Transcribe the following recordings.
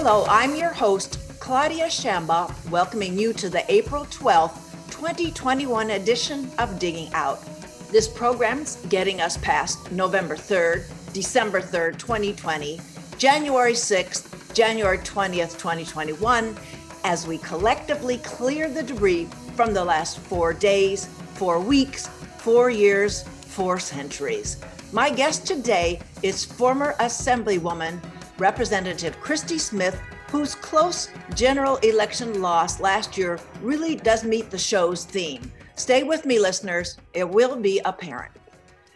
Hello, I'm your host, Claudia Shamba, welcoming you to the April 12th, 2021 edition of Digging Out. This program's getting us past November 3rd, December 3rd, 2020, January 6th, January 20th, 2021, as we collectively clear the debris from the last four days, four weeks, four years, four centuries. My guest today is former Assemblywoman Representative Christy Smith, whose close general election loss last year really does meet the show's theme. Stay with me, listeners, it will be apparent.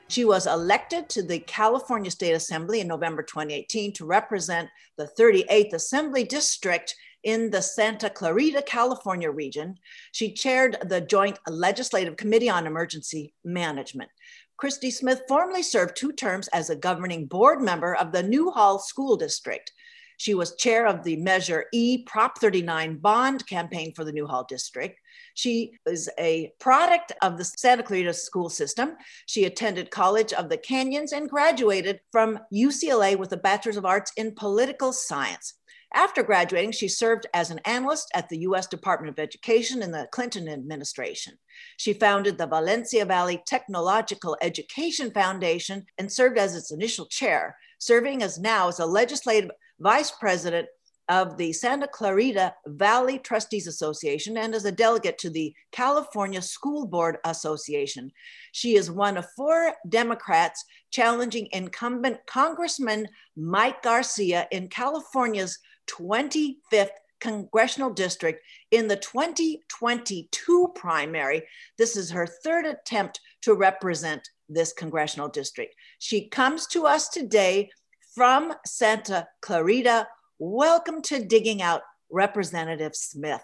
She was elected to the California State Assembly in November 2018 to represent the 38th Assembly District in the Santa Clarita, California region. She chaired the Joint Legislative Committee on Emergency Management. Christy Smith formerly served two terms as a governing board member of the Newhall School District. She was chair of the Measure E Prop 39 bond campaign for the Newhall District. She is a product of the Santa Clarita school system. She attended College of the Canyons and graduated from UCLA with a Bachelor's of Arts in Political Science. After graduating, she served as an analyst at the US Department of Education in the Clinton administration. She founded the Valencia Valley Technological Education Foundation and served as its initial chair, serving as now as a legislative vice president of the Santa Clarita Valley Trustees Association and as a delegate to the California School Board Association. She is one of four Democrats challenging incumbent Congressman Mike Garcia in California's 25th congressional district in the 2022 primary. This is her third attempt to represent this congressional district. She comes to us today from Santa Clarita. Welcome to Digging Out, Representative Smith.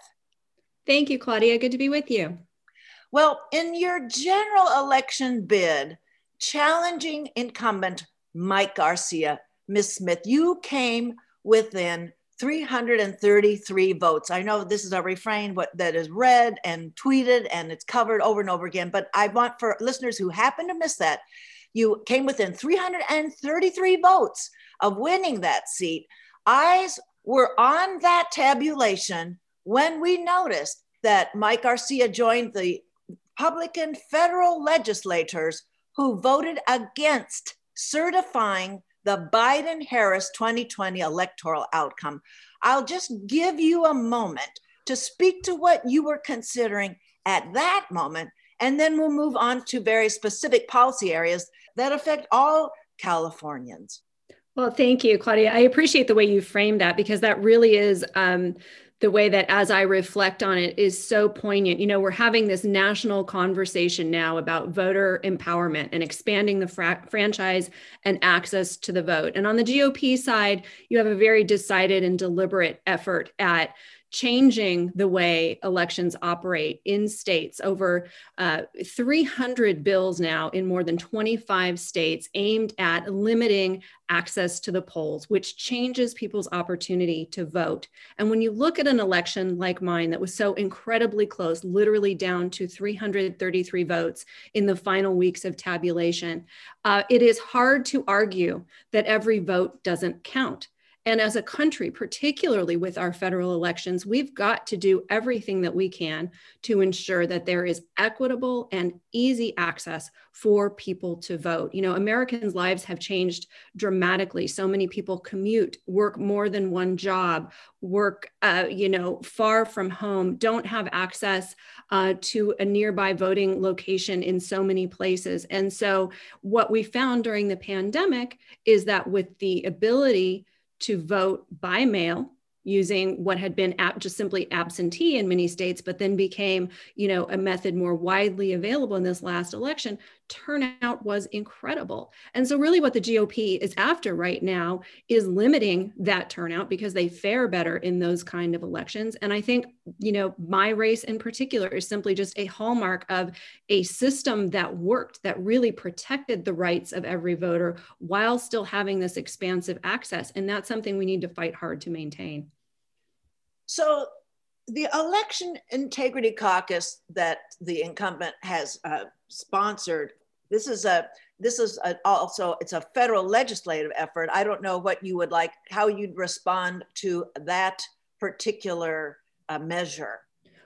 Thank you, Claudia. Good to be with you. Well, in your general election bid, challenging incumbent Mike Garcia, Ms. Smith, you came within 333 votes. I know this is a refrain what, that is read and tweeted and it's covered over and over again, but I want for listeners who happen to miss that, you came within 333 votes of winning that seat. Eyes were on that tabulation when we noticed that Mike Garcia joined the Republican federal legislators who voted against certifying the Biden Harris 2020 electoral outcome. I'll just give you a moment to speak to what you were considering at that moment, and then we'll move on to very specific policy areas that affect all Californians. Well, thank you, Claudia. I appreciate the way you framed that because that really is um, the way that as I reflect on it is so poignant. You know, we're having this national conversation now about voter empowerment and expanding the fra- franchise and access to the vote. And on the GOP side, you have a very decided and deliberate effort at changing the way elections operate in states. Over uh, 300 bills now in more than 25 states aimed at limiting access to the polls, which changes people's opportunity to vote. And when you look at an election like mine that was so incredibly close, literally down to 333 votes in the final weeks of tabulation, uh, it is hard to argue that every vote doesn't count. And as a country, particularly with our federal elections, we've got to do everything that we can to ensure that there is equitable and easy access for people to vote. You know, Americans' lives have changed dramatically. So many people commute, work more than one job, work, uh, you know, far from home, don't have access uh, to a nearby voting location in so many places. And so, what we found during the pandemic is that with the ability to vote by mail using what had been just simply absentee in many states but then became you know a method more widely available in this last election turnout was incredible. And so really what the gop is after right now is limiting that turnout because they fare better in those kind of elections. And i think you know my race in particular is simply just a hallmark of a system that worked that really protected the rights of every voter while still having this expansive access and that's something we need to fight hard to maintain so the election integrity caucus that the incumbent has uh, sponsored this is a this is a, also it's a federal legislative effort. I don't know what you would like, how you'd respond to that particular uh, measure.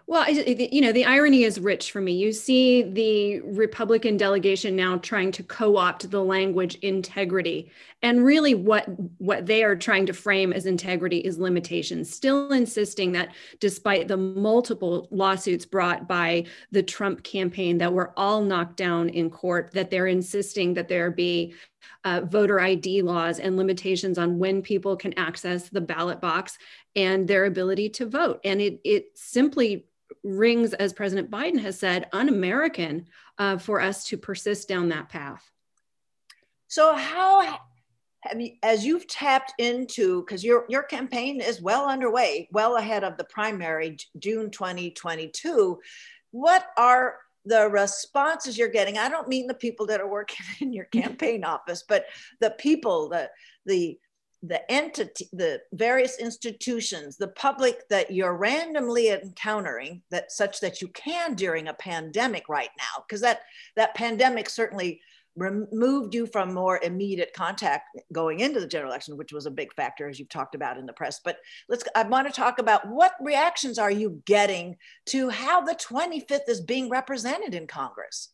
Well, you know, the irony is rich for me. You see the Republican delegation now trying to co-opt the language integrity. And really what what they are trying to frame as integrity is limitations, still insisting that despite the multiple lawsuits brought by the Trump campaign that were all knocked down in court, that they're insisting that there be uh, voter ID laws and limitations on when people can access the ballot box and their ability to vote. And it, it simply rings, as President Biden has said, un American uh, for us to persist down that path. So, how have you, as you've tapped into, because your, your campaign is well underway, well ahead of the primary, June 2022, what are the responses you're getting? I don't mean the people that are working in your mm-hmm. campaign office, but the people, the, the the entity, the various institutions, the public that you're randomly encountering that such that you can during a pandemic right now, because that that pandemic certainly removed you from more immediate contact going into the general election, which was a big factor as you've talked about in the press. But let's I want to talk about what reactions are you getting to how the 25th is being represented in Congress?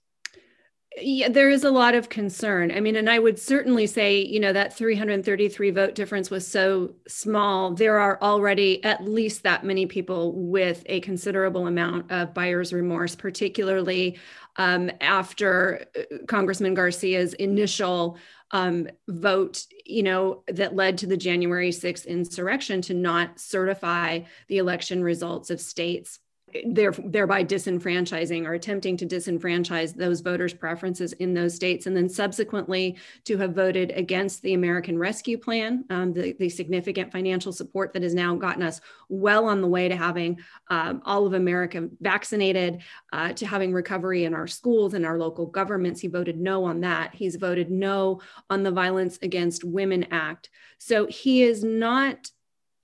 Yeah, there is a lot of concern. I mean, and I would certainly say, you know, that 333 vote difference was so small. There are already at least that many people with a considerable amount of buyer's remorse, particularly um, after uh, Congressman Garcia's initial um, vote, you know, that led to the January 6th insurrection to not certify the election results of states thereby disenfranchising or attempting to disenfranchise those voters' preferences in those states, and then subsequently to have voted against the American Rescue Plan, um, the, the, significant financial support that has now gotten us well on the way to having um, all of America vaccinated, uh, to having recovery in our schools and our local governments. He voted no on that. He's voted no on the Violence Against Women Act. So he is not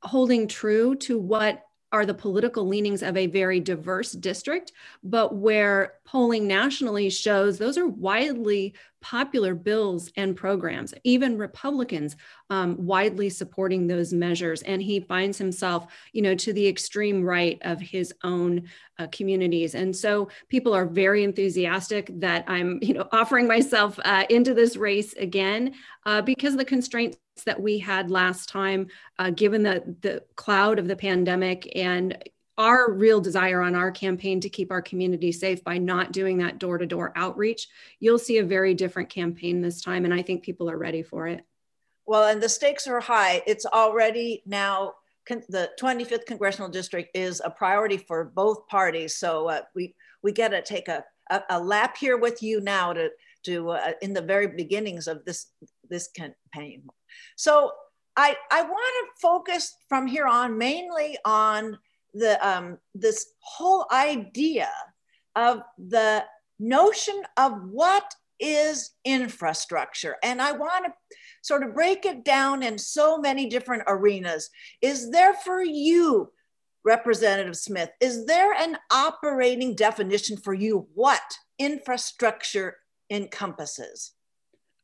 holding true to what are the political leanings of a very diverse district, but where polling nationally shows those are widely popular bills and programs, even Republicans um, widely supporting those measures. And he finds himself, you know, to the extreme right of his own uh, communities. And so people are very enthusiastic that I'm, you know, offering myself uh, into this race again uh, because the constraints that we had last time, uh, given the, the cloud of the pandemic and our real desire on our campaign to keep our community safe by not doing that door to door outreach, you'll see a very different campaign this time. And I think people are ready for it. Well, and the stakes are high. It's already now the 25th congressional district is a priority for both parties. So uh, we we get to take a, a, a, lap here with you now to to uh, in the very beginnings of this this campaign. So I, I want to focus from here on mainly on the um, this whole idea of the notion of what is infrastructure. And I want to sort of break it down in so many different arenas. Is there for you, Representative Smith, is there an operating definition for you what infrastructure encompasses?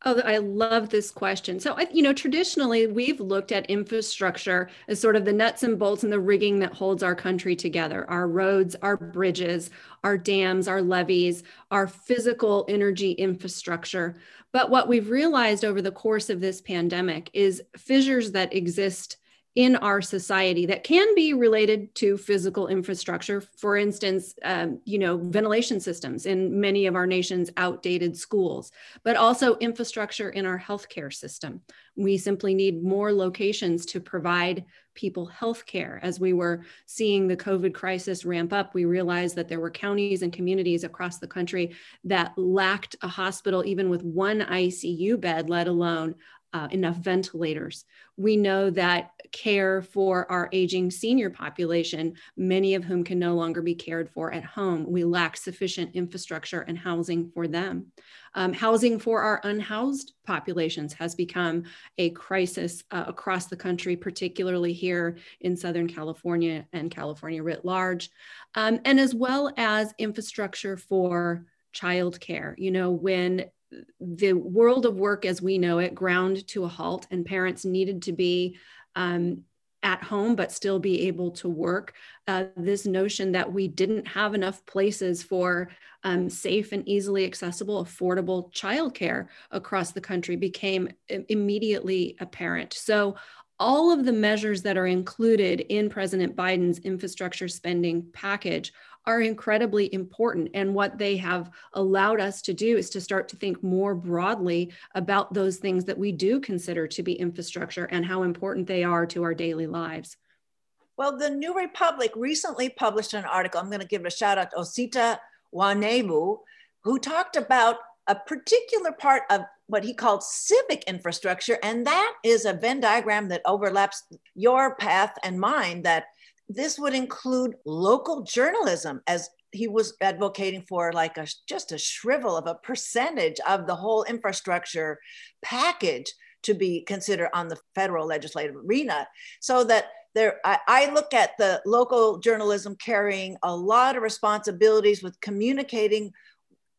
Oh, I love this question. So, you know, traditionally we've looked at infrastructure as sort of the nuts and bolts and the rigging that holds our country together our roads, our bridges, our dams, our levees, our physical energy infrastructure. But what we've realized over the course of this pandemic is fissures that exist in our society that can be related to physical infrastructure for instance um, you know ventilation systems in many of our nation's outdated schools but also infrastructure in our healthcare system. We simply need more locations to provide people health care as we were seeing the covid crisis ramp up we realized that there were counties and communities across the country that lacked a hospital even with one icu bed let alone uh, enough ventilators. We know that care for our aging senior population, many of whom can no longer be cared for at home, we lack sufficient infrastructure and housing for them. Um, housing for our unhoused populations has become a crisis uh, across the country, particularly here in Southern California and California writ large, um, and as well as infrastructure for childcare. You know, when the world of work as we know it ground to a halt, and parents needed to be um, at home but still be able to work. Uh, this notion that we didn't have enough places for um, safe and easily accessible, affordable childcare across the country became immediately apparent. So, all of the measures that are included in President Biden's infrastructure spending package are incredibly important. And what they have allowed us to do is to start to think more broadly about those things that we do consider to be infrastructure and how important they are to our daily lives. Well, the New Republic recently published an article. I'm going to give a shout out to Osita Nwanevu, who talked about a particular part of what he called civic infrastructure. And that is a Venn diagram that overlaps your path and mine that this would include local journalism as he was advocating for like a just a shrivel of a percentage of the whole infrastructure package to be considered on the federal legislative arena. So that there I, I, look at the local journalism carrying a lot of responsibilities with communicating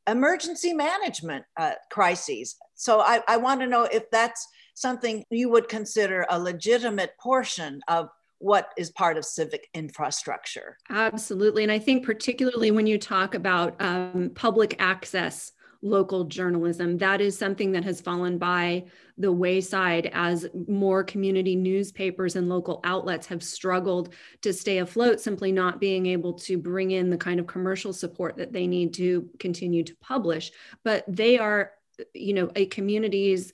emergency management uh, crises. So I, I want to know if that's something you would consider a legitimate portion of what is part of civic infrastructure. Absolutely. And I think, particularly when you talk about um, public access local journalism, that is something that has fallen by the wayside as more community newspapers and local outlets have struggled to stay afloat, simply not being able to bring in the kind of commercial support that they need to continue to publish. But they are, you know, a community's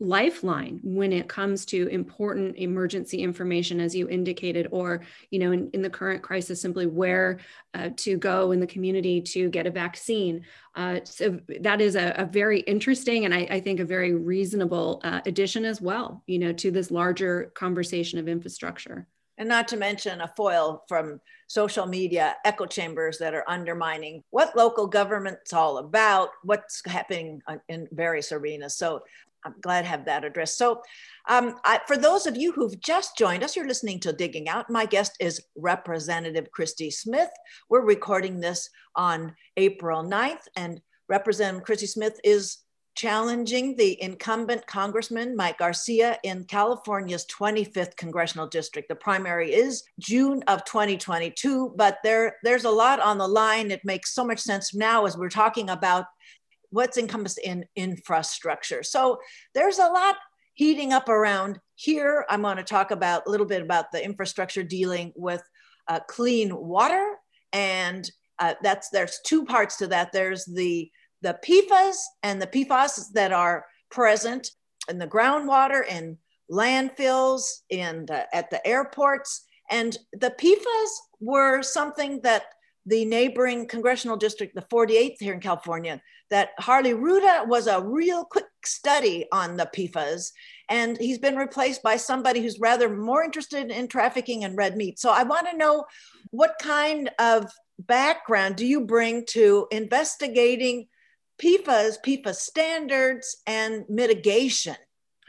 lifeline when it comes to important emergency information as you indicated or you know in, in the current crisis simply where uh, to go in the community to get a vaccine. Uh, so that is a, a, very interesting and I, I, think a very reasonable uh, addition as well you know to this larger conversation of infrastructure and not to mention a foil from social media echo chambers that are undermining what local government's all about what's happening in various arenas so I'm glad to have that addressed. So, um, I, for those of you who've just joined us, you're listening to Digging Out. My guest is Representative Christy Smith. We're recording this on April 9th, and Representative Christy Smith is challenging the incumbent Congressman Mike Garcia in California's 25th congressional district. The primary is June of 2022, but there, there's a lot on the line. It makes so much sense now as we're talking about what's encompassed in infrastructure. So there's a lot heating up around here. I'm going to talk about a little bit about the infrastructure dealing with uh, clean water, and uh, that's there's two parts to that. There's the the PFAS and the PFAS that are present in the groundwater in landfills and uh, at the airports. And the PFAS were something that the neighboring congressional district, the 48th here in California, that Harley Rouda was a real quick study on the PFAS, and he's been replaced by somebody who's rather more interested in trafficking and red meat. So I want to know what kind of background do you bring to investigating PFAS, PFAS standards, and mitigation?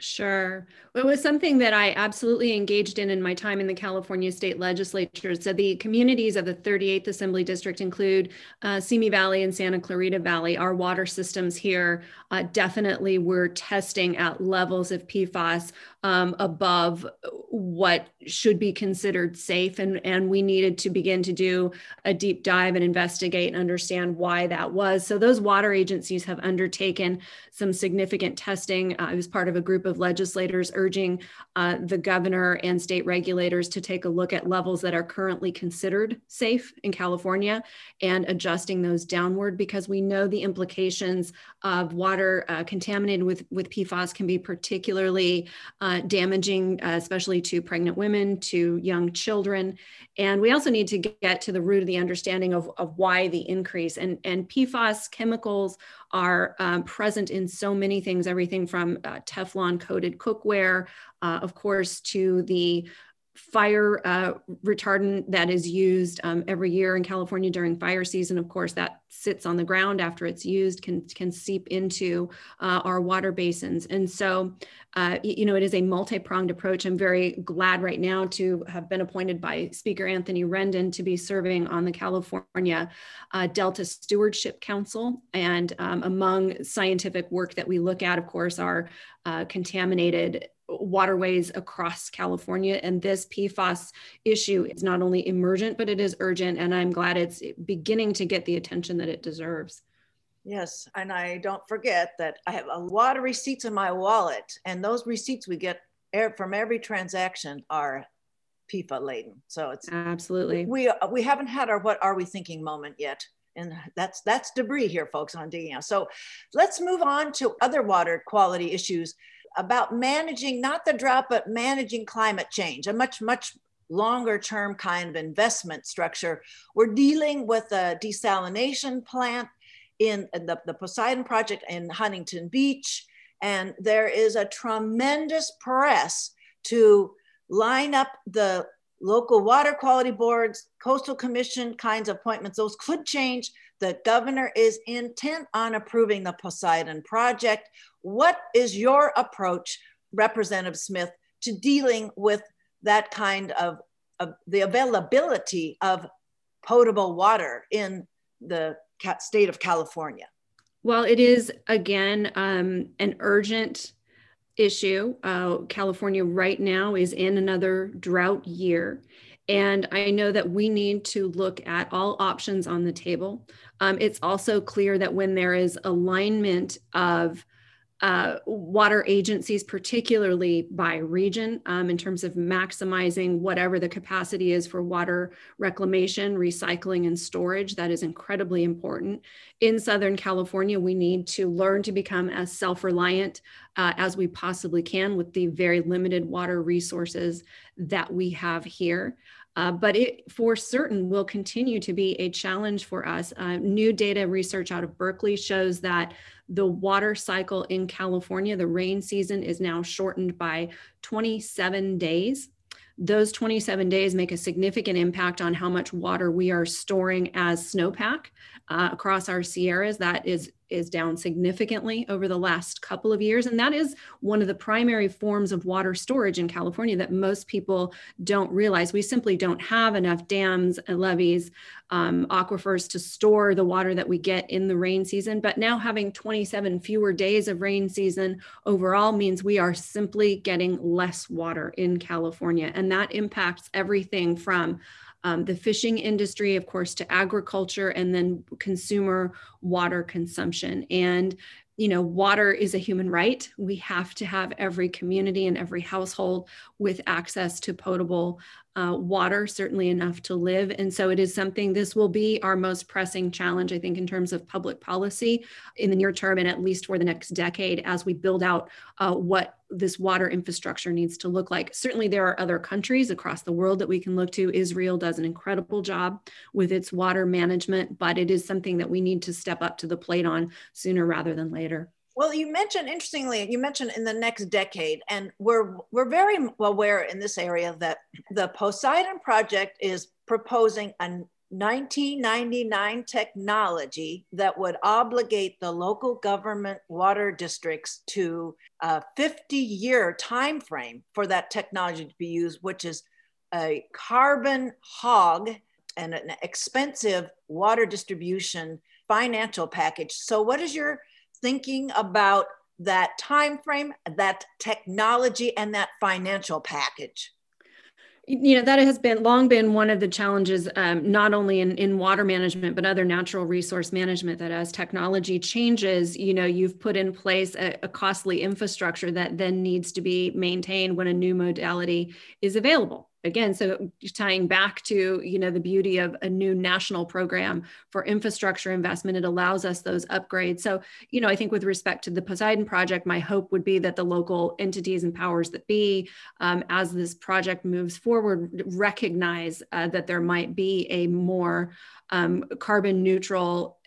Sure. It was something that I absolutely engaged in in my time in the California state legislature. So the communities of the 38th Assembly District include uh, Simi Valley and Santa Clarita Valley. Our water systems here uh, definitely were testing at levels of PFAS um, above what should be considered safe. And, and we needed to begin to do a deep dive and investigate and understand why that was. So those water agencies have undertaken some significant testing. Uh, I was part of a group of legislators urging uh, the governor and state regulators to take a look at levels that are currently considered safe in California and adjusting those downward because we know the implications of water uh, contaminated with, with PFAS can be particularly uh, damaging, uh, especially to pregnant women, to young children. And we also need to get to the root of the understanding of, of why the increase. And, and PFAS chemicals are um, present in so many things, everything from uh, Teflon coated cookware, uh, of course, to the fire uh, retardant that is used um, every year in California during fire season. Of course, that sits on the ground after it's used, can, can seep into uh, our water basins. And so, uh, you know, it is a multi-pronged approach. I'm very glad right now to have been appointed by Speaker Anthony Rendon to be serving on the California uh, Delta Stewardship Council. And um, among scientific work that we look at, of course, are uh, contaminated waterways across California. And this PFAS issue is not only emergent, but it is urgent. And I'm glad it's beginning to get the attention that it deserves. Yes. And I don't forget that I have a lot of receipts in my wallet, and those receipts we get from every transaction are PFAS laden. So it's absolutely we uh, we haven't had our what are we thinking moment yet and that's that's debris here folks on digging so let's move on to other water quality issues about managing not the drought, but managing climate change, a much, much longer term kind of investment structure. We're dealing with a desalination plant in the, the Poseidon project in Huntington Beach. And there is a tremendous press to line up the local water quality boards, coastal commission kinds of appointments. Those could change. The governor is intent on approving the Poseidon project. What is your approach, Representative Smith, to dealing with that kind of, of the availability of potable water in the state of California? Well, it is again um, an urgent issue. Uh, California right now is in another drought year. And I know that we need to look at all options on the table. Um, it's also clear that when there is alignment of uh, water agencies, particularly by region, um, in terms of maximizing whatever the capacity is for water reclamation, recycling, and storage. That is incredibly important. In Southern California, we need to learn to become as self reliant uh, as we possibly can with the very limited water resources that we have here. Uh, but it for certain will continue to be a challenge for us. Uh, new data research out of Berkeley shows that the water cycle in California, the rain season is now shortened by 27 days. Those 27 days make a significant impact on how much water we are storing as snowpack uh, across our Sierras. That is is down significantly over the last couple of years. And that is one of the primary forms of water storage in California that most people don't realize. We simply don't have enough dams and levees, um, aquifers to store the water that we get in the rain season. But now having 27 fewer days of rain season overall means we are simply getting less water in California. And that impacts everything from um, the fishing industry, of course, to agriculture, and then consumer water consumption. And you know, water is a human right. We have to have every community and every household with access to potable uh, water, certainly enough to live. And so it is something, this will be our most pressing challenge, I think, in terms of public policy in the near term and at least for the next decade as we build out uh, what this water infrastructure needs to look like. Certainly, there are other countries across the world that we can look to. Israel does an incredible job with its water management, but it is something that we need to step up to the plate on sooner rather than later. Well, you mentioned interestingly, you mentioned in the next decade, and we're we're very aware in this area that the Poseidon project is proposing a 1999 technology that would obligate the local government water districts to a 50 year time frame for that technology to be used, which is a carbon hog and an expensive water distribution financial package. So, what is your thinking about that time frame, that technology, and that financial package? You know that has been long been one of the challenges um, not only in, in water management but other natural resource management that as technology changes you know you've put in place a, a, costly infrastructure that then needs to be maintained when a new modality is available again so tying back to you know the beauty of a new national program for infrastructure investment it allows us those upgrades. So you know i think with respect to the poseidon project my hope would be that the local entities and powers that be um, as this project moves forward recognize uh, that there might be a more um, carbon neutral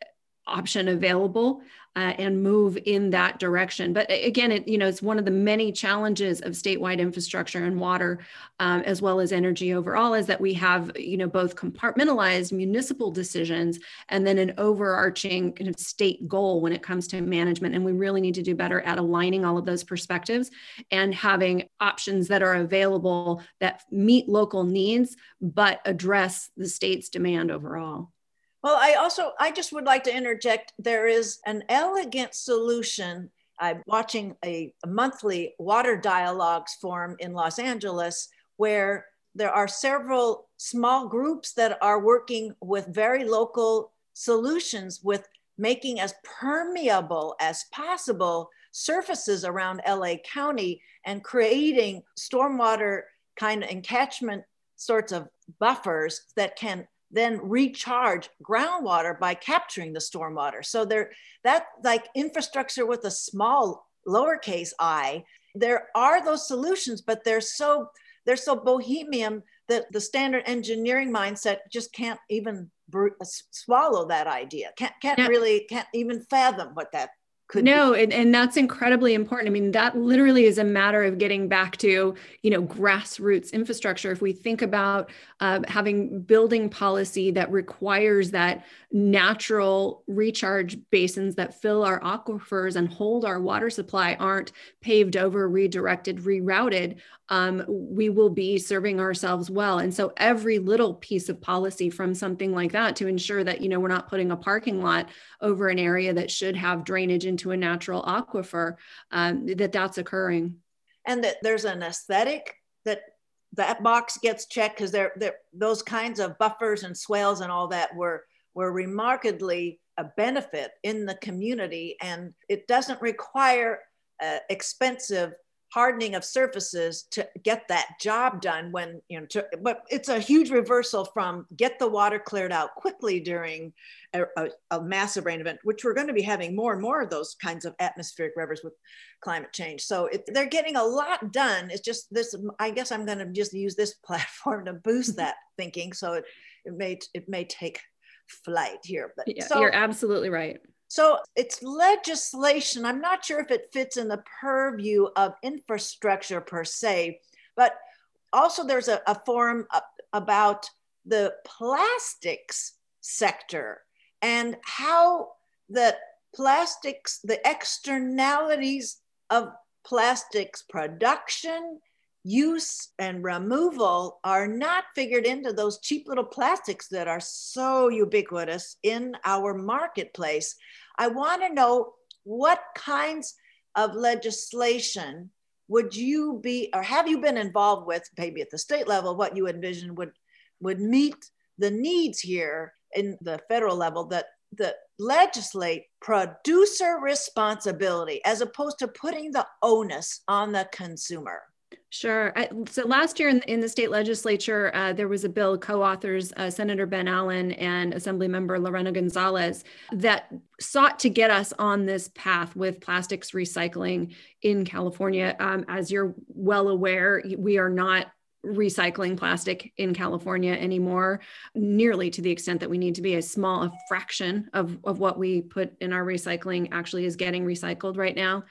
option available uh, and move in that direction. But again, it you know it's one of the many challenges of statewide infrastructure and water, um, as well as energy overall, is that we have you know both compartmentalized municipal decisions and then an overarching kind of state goal when it comes to management. And we really need to do better at aligning all of those perspectives and having options that are available that meet local needs but address the state's demand overall. Well, I also I just would like to interject. There is an elegant solution. I'm watching a, monthly water dialogues forum in Los Angeles where there are several small groups that are working with very local solutions with making as permeable as possible surfaces around LA County and creating stormwater kind of encatchment sorts of buffers that can then recharge groundwater by capturing the stormwater. So there, that like infrastructure with a small lowercase i, there are those solutions, but they're so they're so bohemian that the standard engineering mindset just can't even uh, swallow that idea. Can't can't yeah. really can't even fathom what that could no and, and that's incredibly important. I mean that literally is a matter of getting back to you know grassroots infrastructure. If we think about uh, having building policy that requires that natural recharge basins that fill our aquifers and hold our water supply aren't paved over redirected rerouted um, we will be serving ourselves well. And so every little piece of policy from something like that to ensure that you know we're not putting a parking lot over an area that should have drainage into a natural aquifer um, that that's occurring. And that there's an aesthetic that that box gets checked because they're those kinds of buffers and swales and all that were were remarkably a benefit in the community. And it doesn't require uh, expensive hardening of surfaces to get that job done when you know to, but it's a huge reversal from get the water cleared out quickly during a, a, a, massive rain event which we're going to be having more and more of those kinds of atmospheric rivers with climate change. So it, they're getting a lot done. It's just this i guess i'm going to just use this platform to boost mm-hmm. that thinking. So it, it may it may take flight here but yeah, so, you're absolutely right so it's legislation. I'm not sure if it fits in the purview of infrastructure per se, but also there's a, a forum about the plastics sector and how the plastics, the externalities of plastics production, use, and removal are not figured into those cheap little plastics that are so ubiquitous in our marketplace. I want to know what kinds of legislation would you be or have you been involved with maybe at the state level what you envision would would meet the needs here in the federal level that that legislate producer responsibility as opposed to putting the onus on the consumer Sure. So last year in, in, the state legislature, uh, there was a bill, co-authors uh, Senator Ben Allen and Assemblymember Lorena Gonzalez, that sought to get us on this path with plastics recycling in California. Um, as you're well aware, we are not recycling plastic in California anymore, nearly to the extent that we need to be a small a fraction of, of what we put in our recycling actually is getting recycled right now.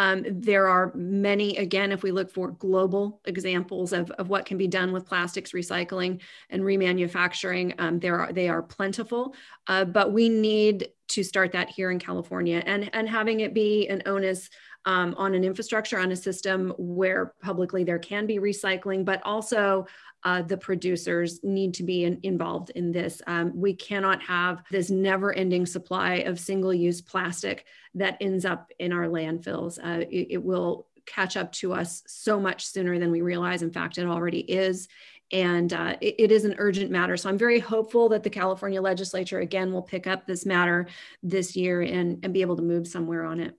Um, there are many, again, if we look for global examples of, of what can be done with plastics recycling and remanufacturing, um, there are, they are plentiful, uh, but we need to start that here in California and, and having it be an onus um, on an infrastructure, on a system where publicly there can be recycling, but also uh, the producers need to be in, involved in this. Um, we cannot have this never ending supply of single use plastic that ends up in our landfills. Uh, it, it will catch up to us so much sooner than we realize. In fact, it already is and uh, it, it is an urgent matter. So I'm very hopeful that the California legislature again will pick up this matter this year and, and be able to move somewhere on it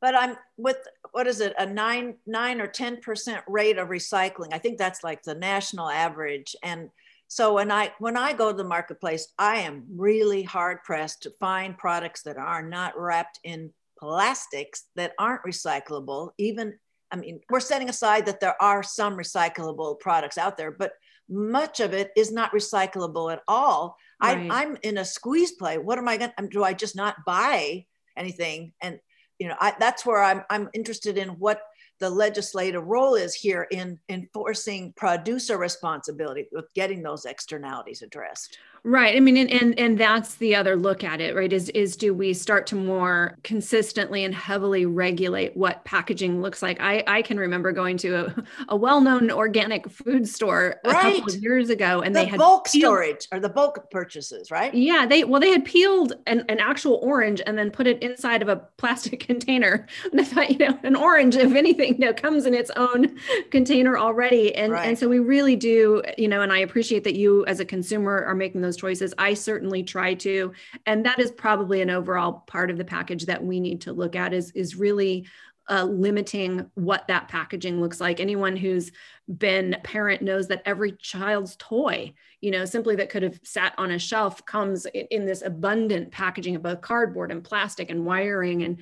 but I'm with what is it a nine nine or ten percent rate of recycling. I think that's like the national average. And so when I when I go to the marketplace, I am really hard pressed to find products that are not wrapped in plastics that aren't recyclable. Even I mean, we're setting aside that there are some recyclable products out there, but much of it is not recyclable at all. Right. I, I'm in a squeeze play. What am I going to do? I just not buy anything. And you know, I, that's where I'm I'm interested in what the legislative role is here in enforcing producer responsibility with getting those externalities addressed. Right. I mean, and, and and that's the other look at it, right? Is is do we start to more consistently and heavily regulate what packaging looks like? I I can remember going to a, a well-known organic food store a right. couple of years ago, and the they had bulk peeled, storage or the bulk purchases, right? Yeah, they well they had peeled an, an actual orange and then put it inside of a plastic container. And I thought, you know, an orange, if anything, you know, comes in its own container already, and right. and so we really do, you know, and I appreciate that you as a consumer are making those those choices. I certainly try to. And that is probably an overall part of the package that we need to look at is, is really uh, limiting what that packaging looks like. Anyone who's been a parent knows that every child's toy, you know, simply that could have sat on a shelf comes in, in this abundant packaging of both cardboard and plastic and wiring. And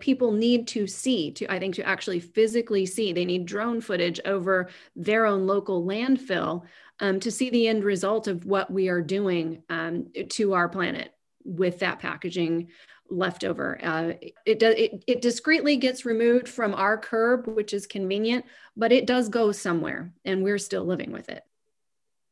people need to see, to I think to actually physically see, they need drone footage over their own local landfill um, to see the end result of what we are doing um, to our planet with that packaging leftover. Uh, it it, it discreetly gets removed from our curb, which is convenient, but it does go somewhere, and we're still living with it.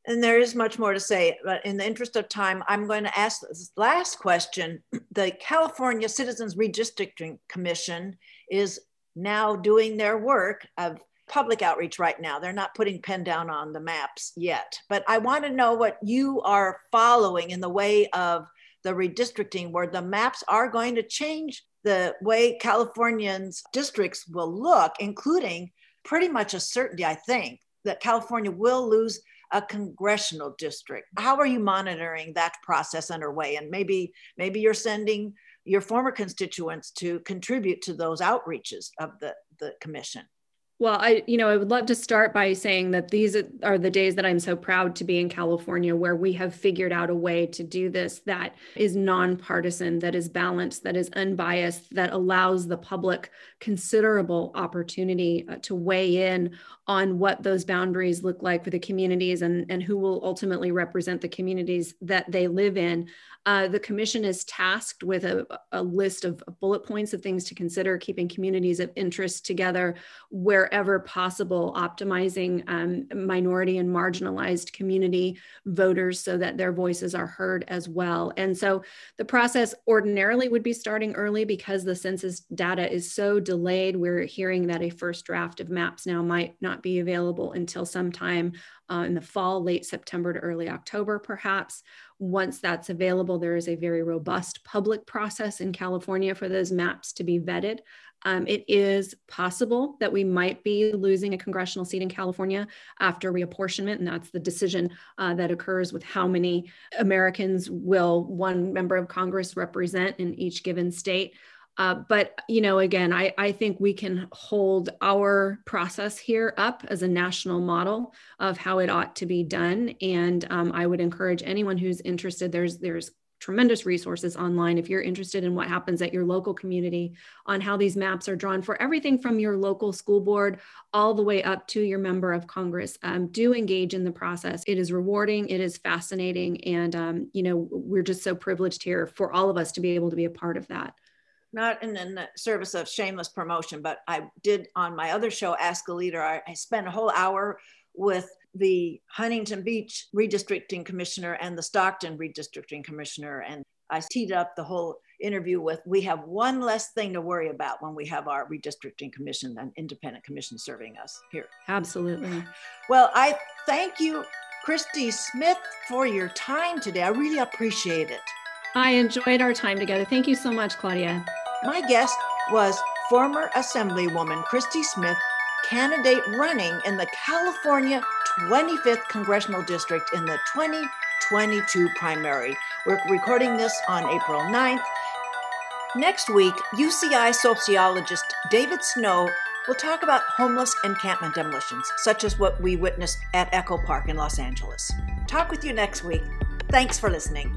And there is much more to say, but in the interest of time, I'm going to ask this last question. The California Citizens Redistricting Commission is now doing their work of public outreach right now. They're not putting pen down on the maps yet. But I want to know what you are following in the way of the redistricting, where the maps are going to change the way Californians' districts will look, including pretty much a certainty, I think, that California will lose a congressional district. How are you monitoring that process underway? And maybe maybe you're sending your former constituents to contribute to those outreaches of the, the commission. Well, I, you know, I would love to start by saying that these are the days that I'm so proud to be in California, where we have figured out a way to do this that is nonpartisan, that is balanced, that is unbiased, that allows the public considerable opportunity uh, to weigh in on what those boundaries look like for the communities and, and who will ultimately represent the communities that they live in. Uh, the commission is tasked with a, a, list of bullet points of things to consider, keeping communities of interest together wherever possible, optimizing um, minority and marginalized community voters so that their voices are heard as well. And so the process ordinarily would be starting early because the census data is so delayed. We're hearing that a first draft of maps now might not be available until sometime uh, in the fall, late September to early October, perhaps. Once that's available, there is a very robust public process in California for those maps to be vetted. Um, it is possible that we might be losing a congressional seat in California after reapportionment, and that's the decision uh, that occurs with how many Americans will one member of Congress represent in each given state. Uh, but you know, again, I, I think we can hold our process here up as a national model of how it ought to be done. And um, I would encourage anyone who's interested. There's there's tremendous resources online if you're interested in what happens at your local community on how these maps are drawn for everything from your local school board all the way up to your member of congress. Um, do engage in the process. It is rewarding. It is fascinating. And um, you know we're just so privileged here for all of us to be able to be a part of that. Not in, in, the service of shameless promotion, but I did on my other show, Ask a Leader, I, I spent a whole hour with the Huntington Beach redistricting commissioner and the Stockton redistricting commissioner. And I teed up the whole interview with we have one less thing to worry about when we have our redistricting commission and independent commission serving us here. Absolutely. Well, I thank you, Christy Smith, for your time today. I really appreciate it. I enjoyed our time together. Thank you so much, Claudia. My guest was former Assemblywoman Christy Smith, candidate running in the California 25th Congressional District in the 2022 primary. We're recording this on April 9th. Next week, UCI sociologist David Snow will talk about homeless encampment demolitions, such as what we witnessed at Echo Park in Los Angeles. Talk with you next week. Thanks for listening.